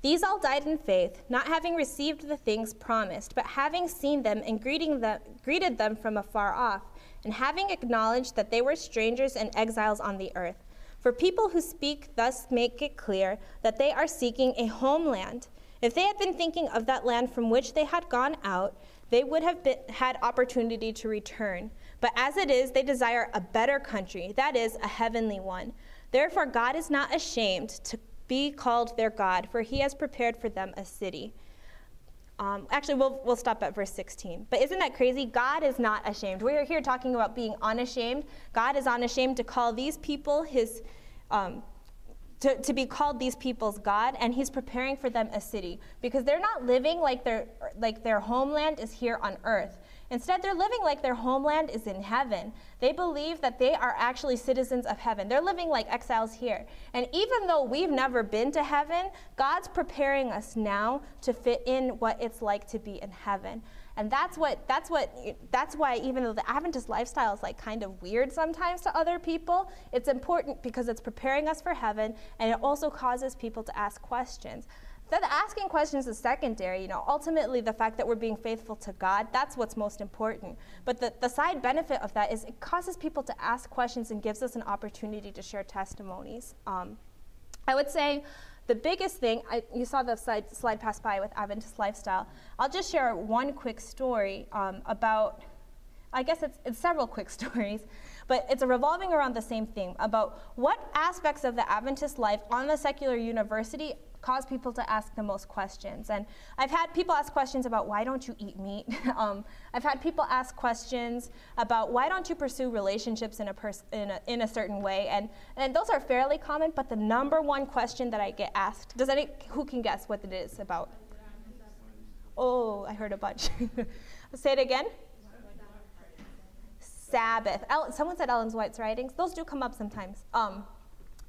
These all died in faith, not having received the things promised, but having seen them and greeting them, greeted them from afar off, and having acknowledged that they were strangers and exiles on the earth. For people who speak thus make it clear that they are seeking a homeland. If they had been thinking of that land from which they had gone out, they would have been, had opportunity to return. But as it is, they desire a better country, that is, a heavenly one. Therefore, God is not ashamed to be called their God, for he has prepared for them a city. Um, actually, we'll, we'll stop at verse 16. But isn't that crazy? God is not ashamed. We're here talking about being unashamed. God is unashamed to call these people his um, to, to be called these people's God, and he's preparing for them a city because they're not living like their, like their homeland is here on earth. Instead, they're living like their homeland is in heaven. They believe that they are actually citizens of heaven. They're living like exiles here. And even though we've never been to heaven, God's preparing us now to fit in what it's like to be in heaven. And that's what that's what that's why even though the Adventist lifestyle is like kind of weird sometimes to other people, it's important because it's preparing us for heaven and it also causes people to ask questions. that asking questions is secondary. You know, ultimately, the fact that we're being faithful to God, that's what's most important. But the, the side benefit of that is it causes people to ask questions and gives us an opportunity to share testimonies. Um, I would say the biggest thing, I, you saw the slide, slide pass by with Adventist lifestyle. I'll just share one quick story um, about, I guess it's, it's several quick [laughs] stories, but it's a revolving around the same theme about what aspects of the Adventist life on the secular university cause people to ask the most questions. And I've had people ask questions about why don't you eat meat? [laughs] um, I've had people ask questions about why don't you pursue relationships in a, pers- in a, in a certain way? And, and those are fairly common, but the number one question that I get asked, does any, who can guess what it is about? Oh, I heard a bunch. [laughs] Say it again. Sabbath. El- someone said Ellen's White's writings. Those do come up sometimes. Um,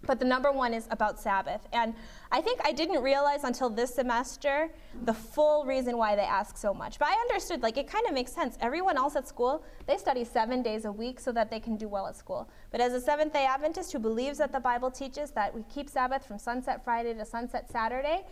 but the number one is about Sabbath. And I think I didn't realize until this semester the full reason why they ask so much. But I understood, like, it kind of makes sense. Everyone else at school, they study seven days a week so that they can do well at school. But as a Seventh day Adventist who believes that the Bible teaches that we keep Sabbath from sunset Friday to sunset Saturday,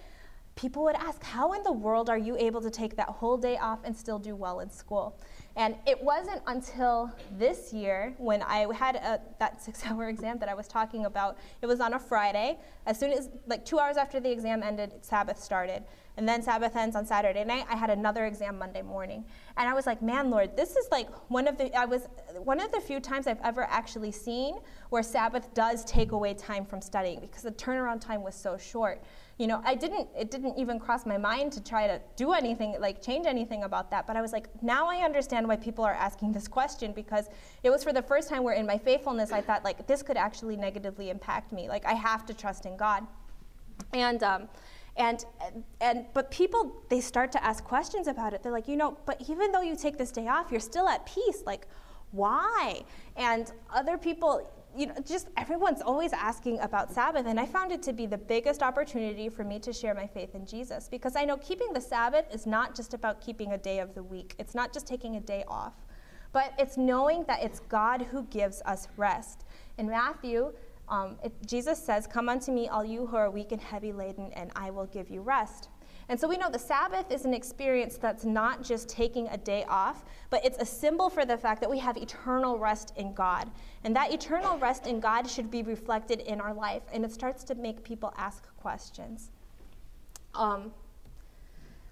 people would ask, How in the world are you able to take that whole day off and still do well in school? And it wasn't until this year when I had a, that six [laughs] hour exam that I was talking about. It was on a Friday. As soon as, like two hours after the exam ended, Sabbath started. And then Sabbath ends on Saturday night. I had another exam Monday morning. And I was like, man, Lord, this is like one of the, I was, one of the few times I've ever actually seen where Sabbath does take away time from studying because the turnaround time was so short you know, I didn't, it didn't even cross my mind to try to do anything, like change anything about that. But I was like, now I understand why people are asking this question because it was for the first time where in my faithfulness I thought, like, this could actually negatively impact me. Like, I have to trust in God. And, um, and, and, but people, they start to ask questions about it. They're like, you know, but even though you take this day off, you're still at peace. Like, why? And other people, you know, just everyone's always asking about Sabbath, and I found it to be the biggest opportunity for me to share my faith in Jesus because I know keeping the Sabbath is not just about keeping a day of the week, it's not just taking a day off, but it's knowing that it's God who gives us rest. In Matthew, um, it, Jesus says, Come unto me, all you who are weak and heavy laden, and I will give you rest. And so we know the Sabbath is an experience that's not just taking a day off, but it's a symbol for the fact that we have eternal rest in God. And that eternal rest in God should be reflected in our life. And it starts to make people ask questions. Um,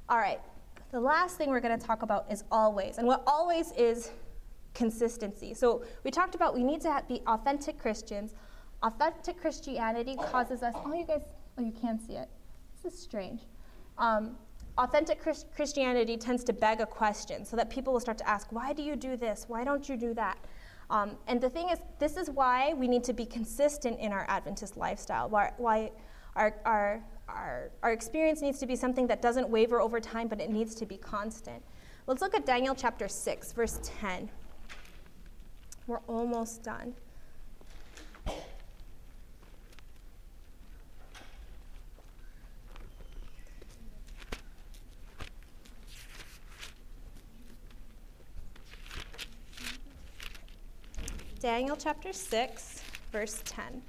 all right, the last thing we're going to talk about is always. And what always is consistency. So we talked about we need to be authentic Christians. Authentic Christianity causes us, oh, you guys, oh, you can't see it. This is strange. Um, authentic Christ- Christianity tends to beg a question so that people will start to ask, why do you do this? Why don't you do that? Um, and the thing is, this is why we need to be consistent in our Adventist lifestyle, why, why our, our, our, our experience needs to be something that doesn't waver over time, but it needs to be constant. Let's look at Daniel chapter 6, verse 10. We're almost done. Daniel chapter 6, verse 10.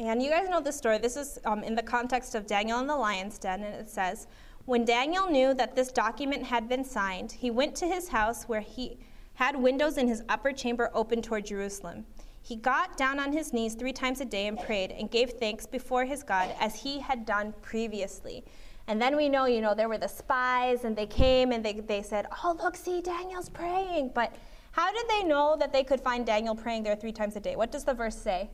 And you guys know the story. This is um, in the context of Daniel in the lion's den, and it says, When Daniel knew that this document had been signed, he went to his house where he had windows in his upper chamber open toward Jerusalem. He got down on his knees three times a day and prayed and gave thanks before his God as he had done previously. And then we know, you know, there were the spies and they came and they, they said, oh, look, see, Daniel's praying. But how did they know that they could find Daniel praying there three times a day? What does the verse say?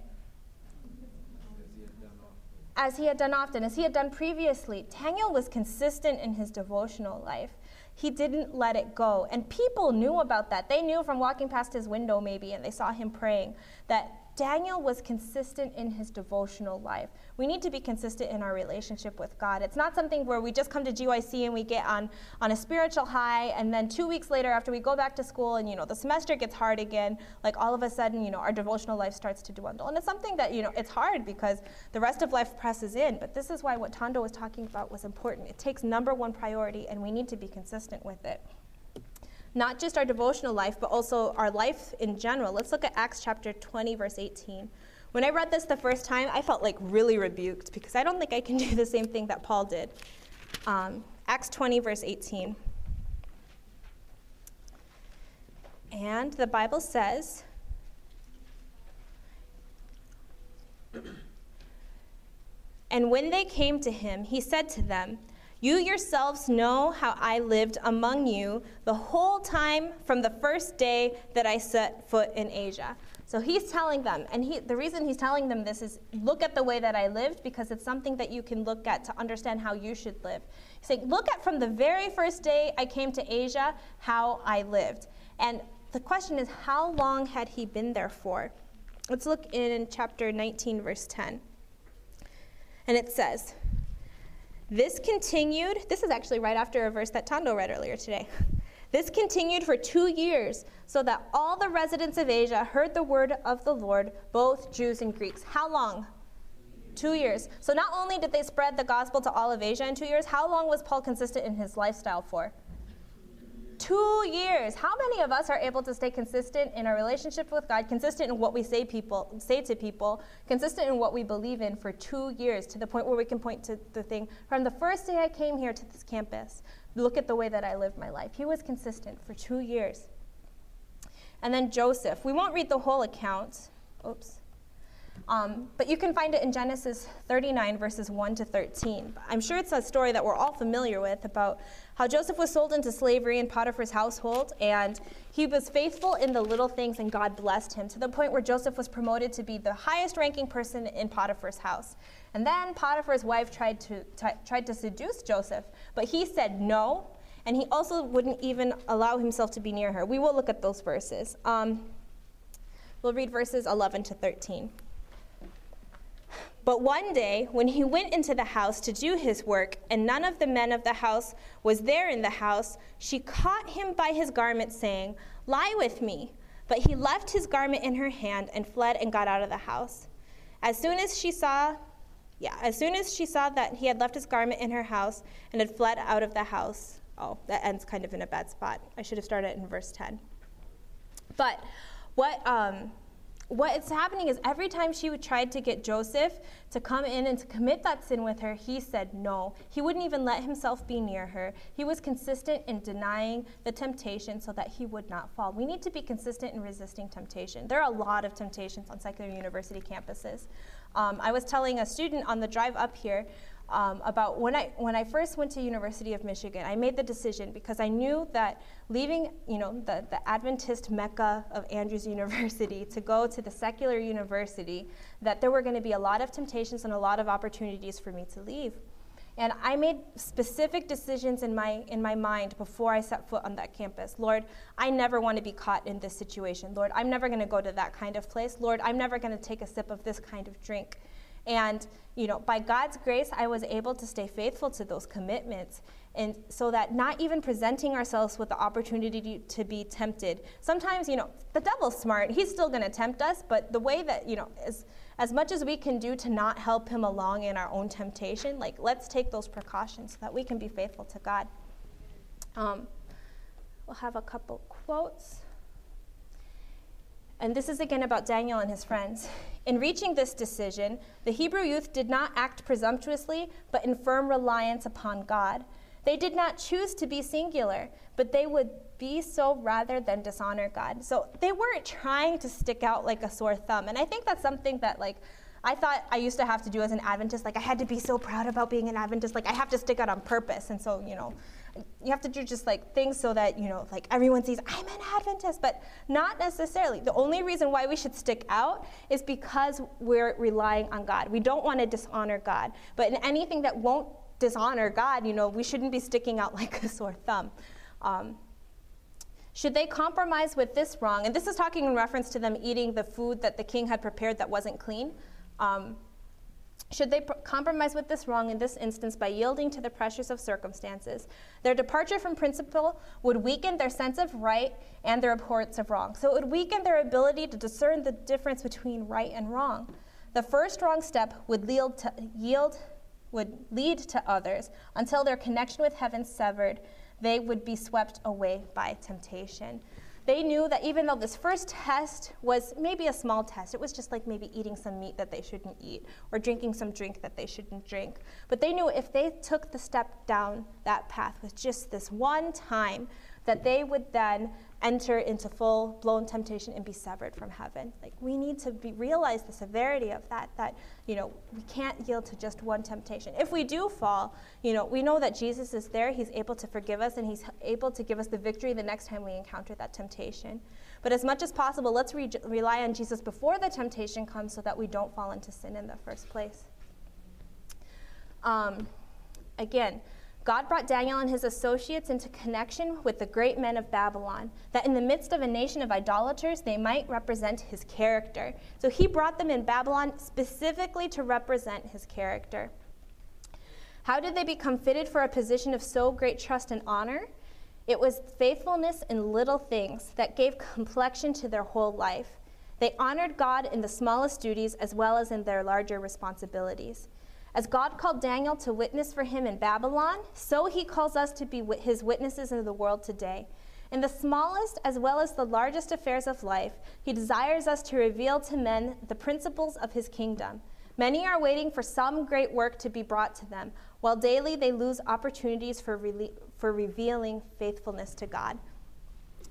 As he had done often, as he had done previously. Daniel was consistent in his devotional life. He didn't let it go. And people knew about that. They knew from walking past his window, maybe, and they saw him praying, that Daniel was consistent in his devotional life. We need to be consistent in our relationship with God. It's not something where we just come to GYC and we get on, on a spiritual high, and then two weeks later, after we go back to school and you know the semester gets hard again, like all of a sudden, you know, our devotional life starts to dwindle. And it's something that, you know, it's hard because the rest of life presses in. But this is why what Tondo was talking about was important. It takes number one priority, and we need to be consistent with it not just our devotional life, but also our life in general. Let's look at Acts chapter 20, verse 18. When I read this the first time, I felt like really rebuked because I don't think I can [laughs] do the same thing that Paul did. Um, Acts 20, verse 18. And the Bible says, [clears throat] And when they came to him, he said to them, You yourselves know how I lived among you the whole time from the first day that I set foot in Asia. So he's telling them, and he, the reason he's telling them this is look at the way that I lived because it's something that you can look at to understand how you should live. He's saying, look at from the very first day I came to Asia how I lived. And the question is, how long had he been there for? Let's look in chapter 19, verse 10. And it says, This continued, this is actually right after a verse that Tondo read earlier today. [laughs] This continued for two years, so that all the residents of Asia heard the word of the Lord, both Jews and Greeks. How long? Two years. So not only did they spread the gospel to all of Asia in two years, how long was Paul consistent in his lifestyle for? Two years. How many of us are able to stay consistent in our relationship with God, consistent in what we say people say to people, consistent in what we believe in for two years, to the point where we can point to the thing from the first day I came here to this campus. Look at the way that I lived my life. He was consistent for two years. And then Joseph. We won't read the whole account. Oops. Um, but you can find it in Genesis 39, verses 1 to 13. I'm sure it's a story that we're all familiar with about how Joseph was sold into slavery in Potiphar's household, and he was faithful in the little things, and God blessed him to the point where Joseph was promoted to be the highest ranking person in Potiphar's house. And then Potiphar's wife tried to, tried to seduce Joseph, but he said no, and he also wouldn't even allow himself to be near her. We will look at those verses. Um, we'll read verses 11 to 13. But one day, when he went into the house to do his work, and none of the men of the house was there in the house, she caught him by his garment, saying, Lie with me. But he left his garment in her hand and fled and got out of the house. As soon as she saw, yeah, as soon as she saw that he had left his garment in her house and had fled out of the house, oh, that ends kind of in a bad spot. I should have started in verse 10. But what, um, what is happening is every time she try to get Joseph to come in and to commit that sin with her, he said no. He wouldn't even let himself be near her. He was consistent in denying the temptation so that he would not fall. We need to be consistent in resisting temptation. There are a lot of temptations on secular university campuses. Um, I was telling a student on the drive up here um, about when I when I first went to University of Michigan. I made the decision because I knew that leaving you know the, the Adventist mecca of Andrews [laughs] University to go to the secular university, that there were going to be a lot of temptations and a lot of opportunities for me to leave. And I made specific decisions in my, in my mind before I set foot on that campus. Lord, I never want to be caught in this situation. Lord, I'm never going to go to that kind of place. Lord, I'm never going to take a sip of this kind of drink. And, you know, by God's grace, I was able to stay faithful to those commitments. And so that not even presenting ourselves with the opportunity to be tempted. Sometimes, you know, the devil's smart. He's still going to tempt us, but the way that, you know, as, as much as we can do to not help him along in our own temptation, like, let's take those precautions so that we can be faithful to God. Um, we'll have a couple quotes. And this is again about Daniel and his friends. In reaching this decision, the Hebrew youth did not act presumptuously, but in firm reliance upon God. They did not choose to be singular, but they would be so rather than dishonor God. So they weren't trying to stick out like a sore thumb. And I think that's something that, like, I thought I used to have to do as an Adventist. Like, I had to be so proud about being an Adventist. Like, I have to stick out on purpose. And so, you know, you have to do just like things so that you know like everyone sees i'm an adventist but not necessarily. The only reason why we should stick out is because we're relying on god. We don't want to dishonor god. But in anything that won't dishonor god you know we shouldn't be sticking out [laughs] like a sore thumb. Um, should they compromise with this wrong? And this is talking in reference to them eating the food that the king had prepared that wasn't clean. Um, should they pr- compromise with this wrong in this instance by yielding to the pressures of circumstances, their departure from principle would weaken their sense of right and their abhorrence of wrong. So it would weaken their ability to discern the difference between right and wrong. The first wrong step would yield, to, yield would lead to others until their connection with heaven severed, they would be swept away by temptation. They knew that even though this first test was maybe a small test, it was just like maybe eating some meat that they shouldn't eat or drinking some drink that they shouldn't drink. But they knew if they took the step down that path with just this one time, that they would then enter into full blown temptation and be severed from heaven. Like we need to be, realize the severity of that, that, you know, we can't yield to just one temptation. If we do fall, you know, we know that Jesus is there, he's able to forgive us, and he's able to give us the victory the next time we encounter that temptation. But as much as possible, let's re- rely on Jesus before the temptation comes so that we don't fall into sin in the first place. Um, again, God brought Daniel and his associates into connection with the great men of Babylon, that in the midst of a nation of idolaters, they might represent his character. So he brought them in Babylon specifically to represent his character. How did they become fitted for a position of so great trust and honor? It was faithfulness in little things that gave complexion to their whole life. They honored God in the smallest duties as well as in their larger responsibilities. As God called Daniel to witness for him in Babylon, so he calls us to be his witnesses in the world today. In the smallest as well as the largest affairs of life, he desires us to reveal to men the principles of his kingdom. Many are waiting for some great work to be brought to them, while daily they lose opportunities for, re- for revealing faithfulness to God.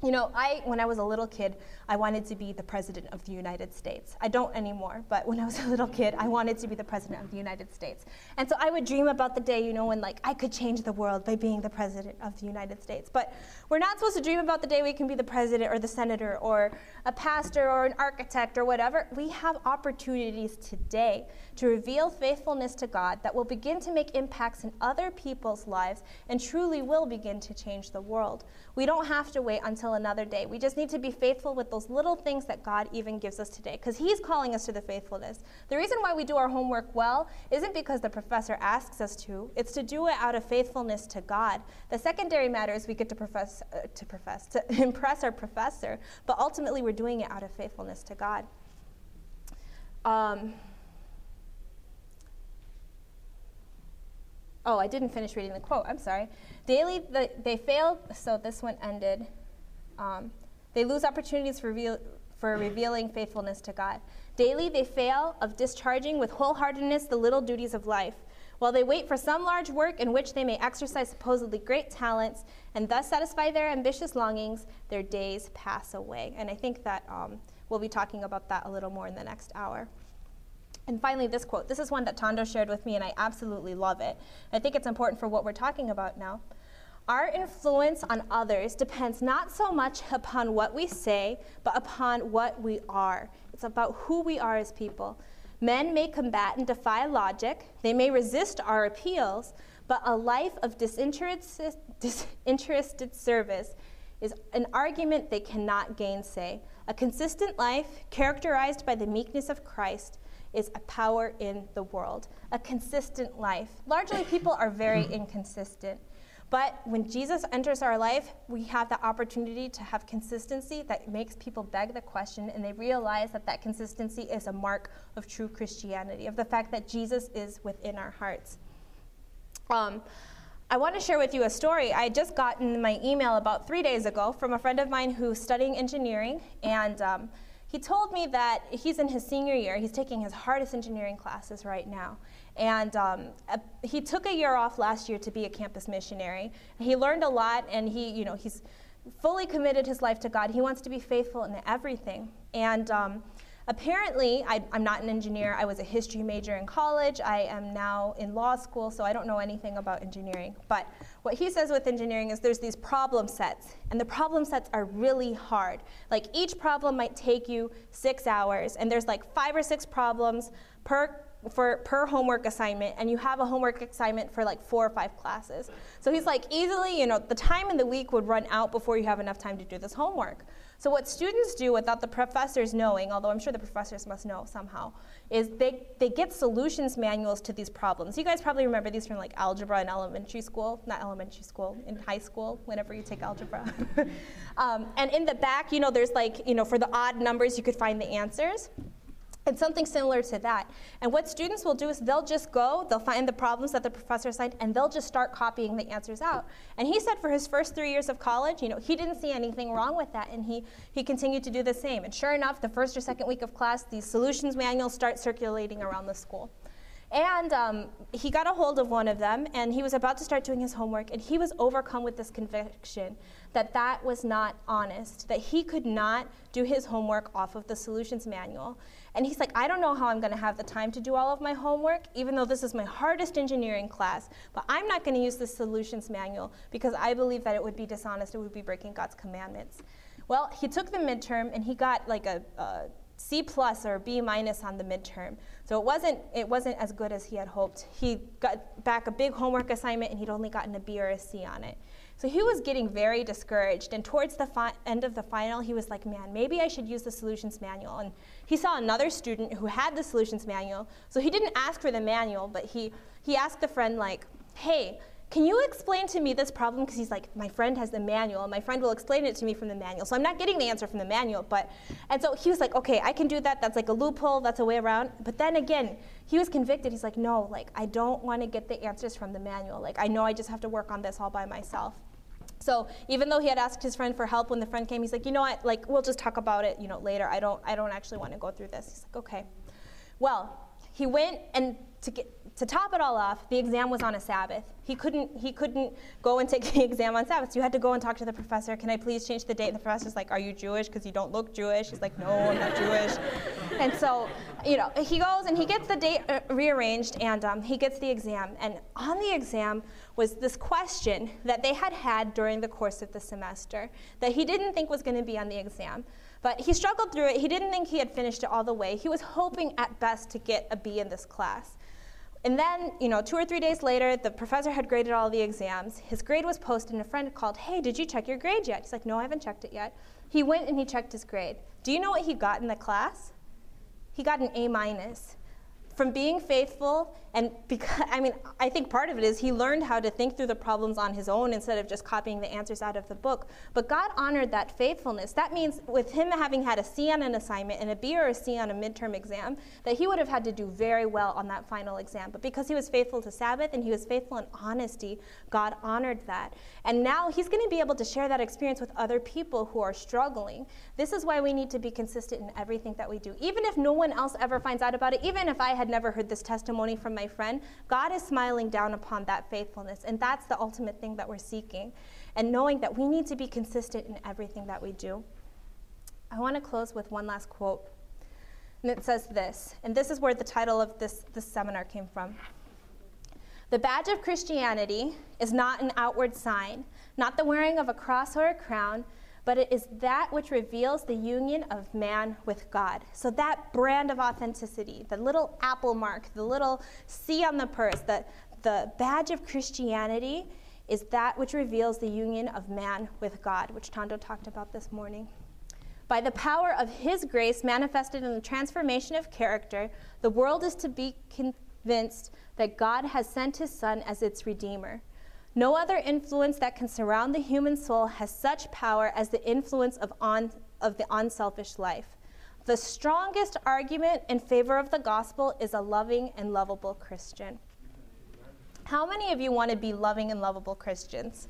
You know, I when I was a little kid, I wanted to be the president of the United States. I don't anymore, but when I was a little kid, I wanted to be the president of the United States. And so I would dream about the day, you know, when like I could change the world by being the president of the United States. But we're not supposed to dream about the day we can be the president or the senator or a pastor or an architect or whatever. We have opportunities today to reveal faithfulness to God that will begin to make impacts in other people's lives and truly will begin to change the world. We don't have to wait until another day. We just need to be faithful with those little things that God even gives us today because He's calling us to the faithfulness. The reason why we do our homework well isn't because the professor asks us to, it's to do it out of faithfulness to God. The secondary matter is we get to profess, uh, to profess, to [laughs] impress our professor, but ultimately we're doing it out of faithfulness to God. Um, Oh, I didn't finish reading the quote. I'm sorry. Daily, the, they fail, so this one ended. Um, they lose opportunities for, for revealing faithfulness to God. Daily, they fail of discharging with wholeheartedness the little duties of life. While they wait for some large work in which they may exercise supposedly great talents and thus satisfy their ambitious longings, their days pass away. And I think that um, we'll be talking about that a little more in the next hour. And finally, this quote. This is one that Tondo shared with me, and I absolutely love it. I think it's important for what we're talking about now. Our influence on others depends not so much upon what we say, but upon what we are. It's about who we are as people. Men may combat and defy logic, they may resist our appeals, but a life of disinterested, disinterested service is an argument they cannot gainsay. A consistent life, characterized by the meekness of Christ, is a power in the world, a consistent life. Largely, people are very inconsistent. But when Jesus enters our life, we have the opportunity to have consistency that makes people beg the question and they realize that that consistency is a mark of true Christianity, of the fact that Jesus is within our hearts. Um, I want to share with you a story. I just gotten my email about three days ago from a friend of mine who's studying engineering, and um, he told me that he's in his senior year. He's taking his hardest engineering classes right now. And um, he took a year off last year to be a campus missionary. He learned a lot, and he, you know, he's fully committed his life to God. He wants to be faithful in everything. And um, Apparently, I, am not an engineer. I was a history major in college. I am now in law school, so I don't know anything about engineering. But what he says with engineering is there's these problem sets, and the problem sets are really hard. Like each problem might take you six hours, and there's like five or six problems per for per homework assignment and you have a homework assignment for like four or five classes so he's like easily you know the time in the week would run out before you have enough time to do this homework so, what students do without the professors knowing, although I'm sure the professors must know somehow, is they, they get solutions manuals to these problems. You guys probably remember these from like algebra in elementary school, not elementary school, in high school, whenever you take algebra. [laughs] um, and in the back, you know, there's like, you know, for the odd numbers, you could find the answers. It's something similar to that. And what students will do is they'll just go, they'll find the problems that the professor assigned, and they'll just start copying the answers out. And he said for his first three years of college, you know, he didn't see anything wrong with that, and he, he continued to do the same. And sure enough, the first or second week of class, these solutions manuals start circulating around the school. And um, he got a hold of one of them, and he was about to start doing his homework, and he was overcome with this conviction that that was not honest, that he could not do his homework off of the solutions manual. And he's like, I don't know how I'm going to have the time to do all of my homework, even though this is my hardest engineering class, but I'm not going to use the solutions manual because I believe that it would be dishonest, it would be breaking God's commandments. Well, he took the midterm and he got like a, a C plus or B minus on the midterm. So it wasn't, it wasn't as good as he had hoped. He got back a big homework assignment and he'd only gotten a B or a C on it. So he was getting very discouraged. And towards the fi- end of the final, he was like, man, maybe I should use the solutions manual. And he saw another student who had the solutions manual. So he didn't ask for the manual, but he, he asked a friend, like, hey, can you explain to me this problem? Because he's like, my friend has the manual, my friend will explain it to me from the manual. So I'm not getting the answer from the manual, but, and so he was like, okay, I can do that. That's like a loophole. That's a way around. But then again, he was convicted. He's like, no, like, I don't want to get the answers from the manual. Like, I know I just have to work on this all by myself. So even though he had asked his friend for help when the friend came, he's like, you know what, like, we'll just talk about it, you know, later. I don't, I don't actually want to go through this. He's like, okay. Well, he went and to get, to top it all off, the exam was on a Sabbath. He couldn't, he couldn't go and take [laughs] the exam on Sabbath. So you had to go and talk to the professor. Can I please change the date? And the professor's like, Are you Jewish? Because you don't look Jewish. He's like, No, I'm not Jewish. [laughs] and so, you know, he goes and he gets the date uh, rearranged and um, he gets the exam. And on the exam was this question that they had had during the course of the semester that he didn't think was going to be on the exam. But he struggled through it. He didn't think he had finished it all the way. He was hoping at best to get a B in this class. And then, you know, two or three days later, the professor had graded all the exams. His grade was posted, and a friend called, Hey, did you check your grade yet? He's like, No, I haven't checked it yet. He went and he checked his grade. Do you know what he got in the class? He got an A minus from being faithful and because i mean i think part of it is he learned how to think through the problems on his own instead of just copying the answers out of the book. But god honored that faithfulness. That means with him having had a c on an assignment and a b or a c on a midterm exam that he would have had to do very well on that final exam. But because he was faithful to sabbath and he was faithful in honesty god honored that. And now he's going to be able to share that experience with other people who are struggling. This is why we need to be consistent in everything that we do. Even if no one else ever finds out about it even if i had never heard this testimony from my friend, God is smiling down upon that faithfulness. And that's the ultimate thing that we're seeking. And knowing that we need to be consistent in everything that we do. I want to close with one last quote. And it says this, and this is where the title of this, this seminar came from. The badge of Christianity is not an outward sign, not the wearing of a cross or a crown, but it is that which reveals the union of man with God. So that brand of authenticity, the little apple mark, the little C on the purse, the, the badge of Christianity is that which reveals the union of man with God, which Tondo talked about this morning. By the power of his grace manifested in the transformation of character, the world is to be convinced that God has sent his Son as its Redeemer. No other influence that can surround the human soul has such power as the influence of, on, of the unselfish life. The strongest argument in favor of the gospel is a loving and lovable Christian. How many of you want to be loving and lovable Christians?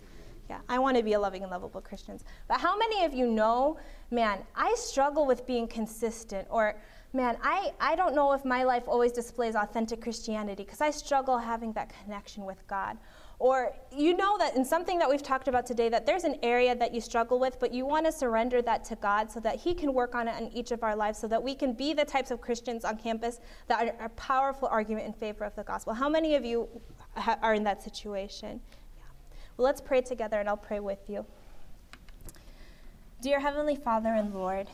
Yeah, I want to be a loving and lovable Christian. But how many of you know, man, I struggle with being consistent or man, I, I don't know if my life always displays authentic Christianity because I struggle having that connection with God. Or you know that in something that we've talked about today, that there's an area that you struggle with, but you want to surrender that to God so that He can work on it in each of our lives, so that we can be the types of Christians on campus that are a powerful argument in favor of the gospel. How many of you ha- are in that situation? Yeah. Well, let's pray together, and I'll pray with you. Dear Heavenly Father and Lord,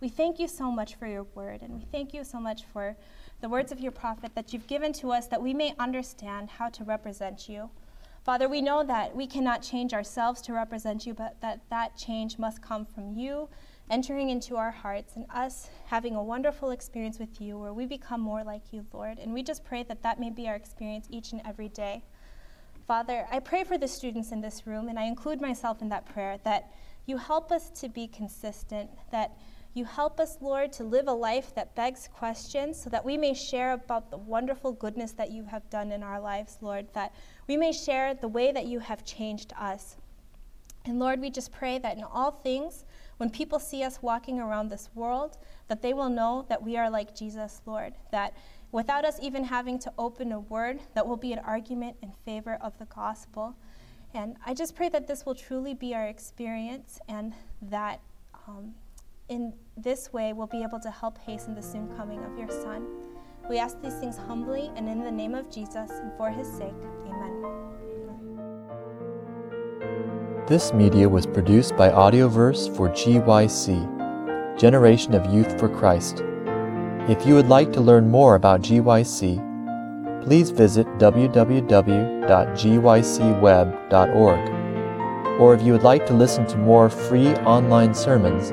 we thank you so much for your word, and we thank you so much for the words of your prophet that you've given to us that we may understand how to represent you. Father, we know that we cannot change ourselves to represent you, but that that change must come from you entering into our hearts and us having a wonderful experience with you where we become more like you, Lord. And we just pray that that may be our experience each and every day. Father, I pray for the students in this room, and I include myself in that prayer, that you help us to be consistent, that you help us, Lord, to live a life that begs questions so that we may share about the wonderful goodness that you have done in our lives, Lord, that we may share the way that you have changed us. And Lord, we just pray that in all things, when people see us walking around this world, that they will know that we are like Jesus, Lord, that without us even having to open a word, that will be an argument in favor of the gospel. And I just pray that this will truly be our experience and that um, in this way we'll be able to help hasten the soon coming of your Son. We ask these things humbly and in the name of Jesus and for his sake. Amen. This media was produced by Audioverse for GYC, Generation of Youth for Christ. If you would like to learn more about GYC, please visit www.gycweb.org. Or if you would like to listen to more free online sermons,